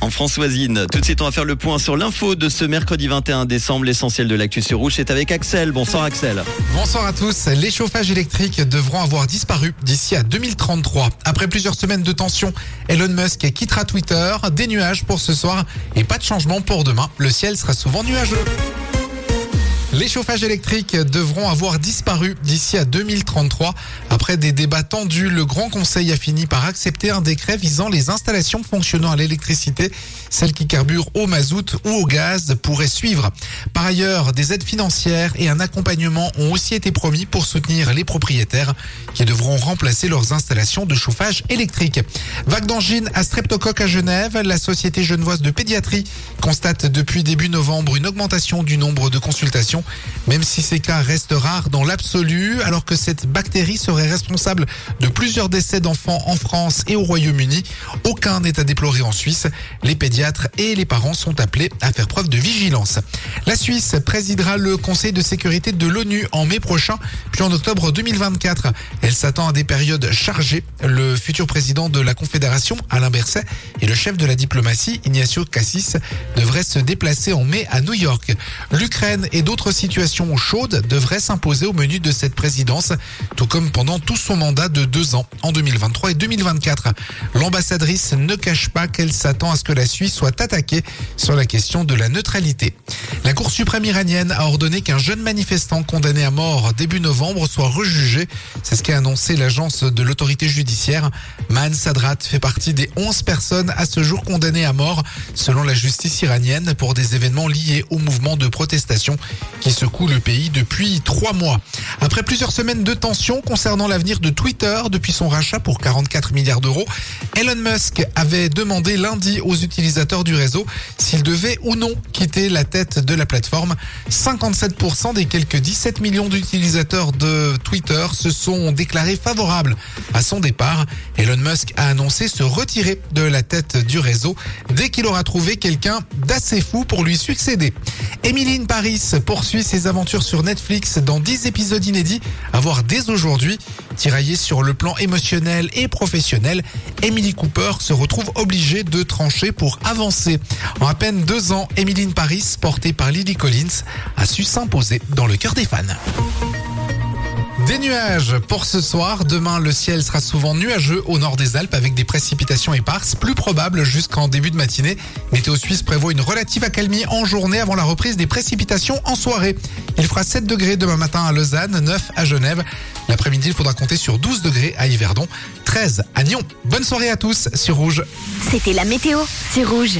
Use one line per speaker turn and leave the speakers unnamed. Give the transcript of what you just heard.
en Françoisine. Tout de suite, on va faire le point sur l'info de ce mercredi 21 décembre. L'essentiel de l'actu sur Rouge, c'est avec Axel. Bonsoir Axel.
Bonsoir à tous. Les chauffages électriques devront avoir disparu d'ici à 2033. Après plusieurs semaines de tension, Elon Musk quittera Twitter. Des nuages pour ce soir et pas de changement pour demain. Le ciel sera souvent nuageux. Les chauffages électriques devront avoir disparu d'ici à 2033. Après des débats tendus, le Grand Conseil a fini par accepter un décret visant les installations fonctionnant à l'électricité. Celles qui carburent au mazout ou au gaz pourraient suivre. Par ailleurs, des aides financières et un accompagnement ont aussi été promis pour soutenir les propriétaires qui devront remplacer leurs installations de chauffage électrique. Vague d'angine à streptocoque à Genève, la Société genevoise de pédiatrie constate depuis début novembre une augmentation du nombre de consultations même si ces cas restent rares dans l'absolu, alors que cette bactérie serait responsable de plusieurs décès d'enfants en France et au Royaume-Uni. Aucun n'est à déplorer en Suisse. Les pédiatres et les parents sont appelés à faire preuve de vigilance. La Suisse présidera le Conseil de sécurité de l'ONU en mai prochain, puis en octobre 2024. Elle s'attend à des périodes chargées. Le futur président de la Confédération, Alain Berset, et le chef de la diplomatie, Ignacio Cassis, devraient se déplacer en mai à New York. L'Ukraine et d'autres situation chaude devrait s'imposer au menu de cette présidence, tout comme pendant tout son mandat de deux ans, en 2023 et 2024. L'ambassadrice ne cache pas qu'elle s'attend à ce que la Suisse soit attaquée sur la question de la neutralité. La Cour suprême iranienne a ordonné qu'un jeune manifestant condamné à mort début novembre soit rejugé. C'est ce qu'a annoncé l'agence de l'autorité judiciaire. Man Sadrat fait partie des 11 personnes à ce jour condamnées à mort selon la justice iranienne pour des événements liés au mouvement de protestation qui secoue le pays depuis trois mois. Après plusieurs semaines de tension concernant l'avenir de Twitter depuis son rachat pour 44 milliards d'euros, Elon Musk avait demandé lundi aux utilisateurs du réseau s'ils devaient ou non quitter la tête de la plateforme. 57% des quelques 17 millions d'utilisateurs de Twitter se sont déclarés favorables à son départ. Elon Musk a annoncé se retirer de la tête du réseau dès qu'il aura trouvé quelqu'un d'assez fou pour lui succéder. Emiline Paris poursuit ses aventures sur Netflix dans 10 épisodes inédits à voir dès aujourd'hui. Tiraillée sur le plan émotionnel et professionnel, Emily Cooper se retrouve obligée de trancher pour avancer. En à peine deux ans, Emiline Paris, portée par Lily Collins, a su s'imposer dans le cœur des fans. Des nuages pour ce soir. Demain, le ciel sera souvent nuageux au nord des Alpes avec des précipitations éparses, plus probables jusqu'en début de matinée. Météo Suisse prévoit une relative accalmie en journée avant la reprise des précipitations en soirée. Il fera 7 degrés demain matin à Lausanne, 9 à Genève. L'après-midi, il faudra compter sur 12 degrés à Yverdon, 13 à Nyon. Bonne soirée à tous sur Rouge.
C'était la météo, c'est Rouge.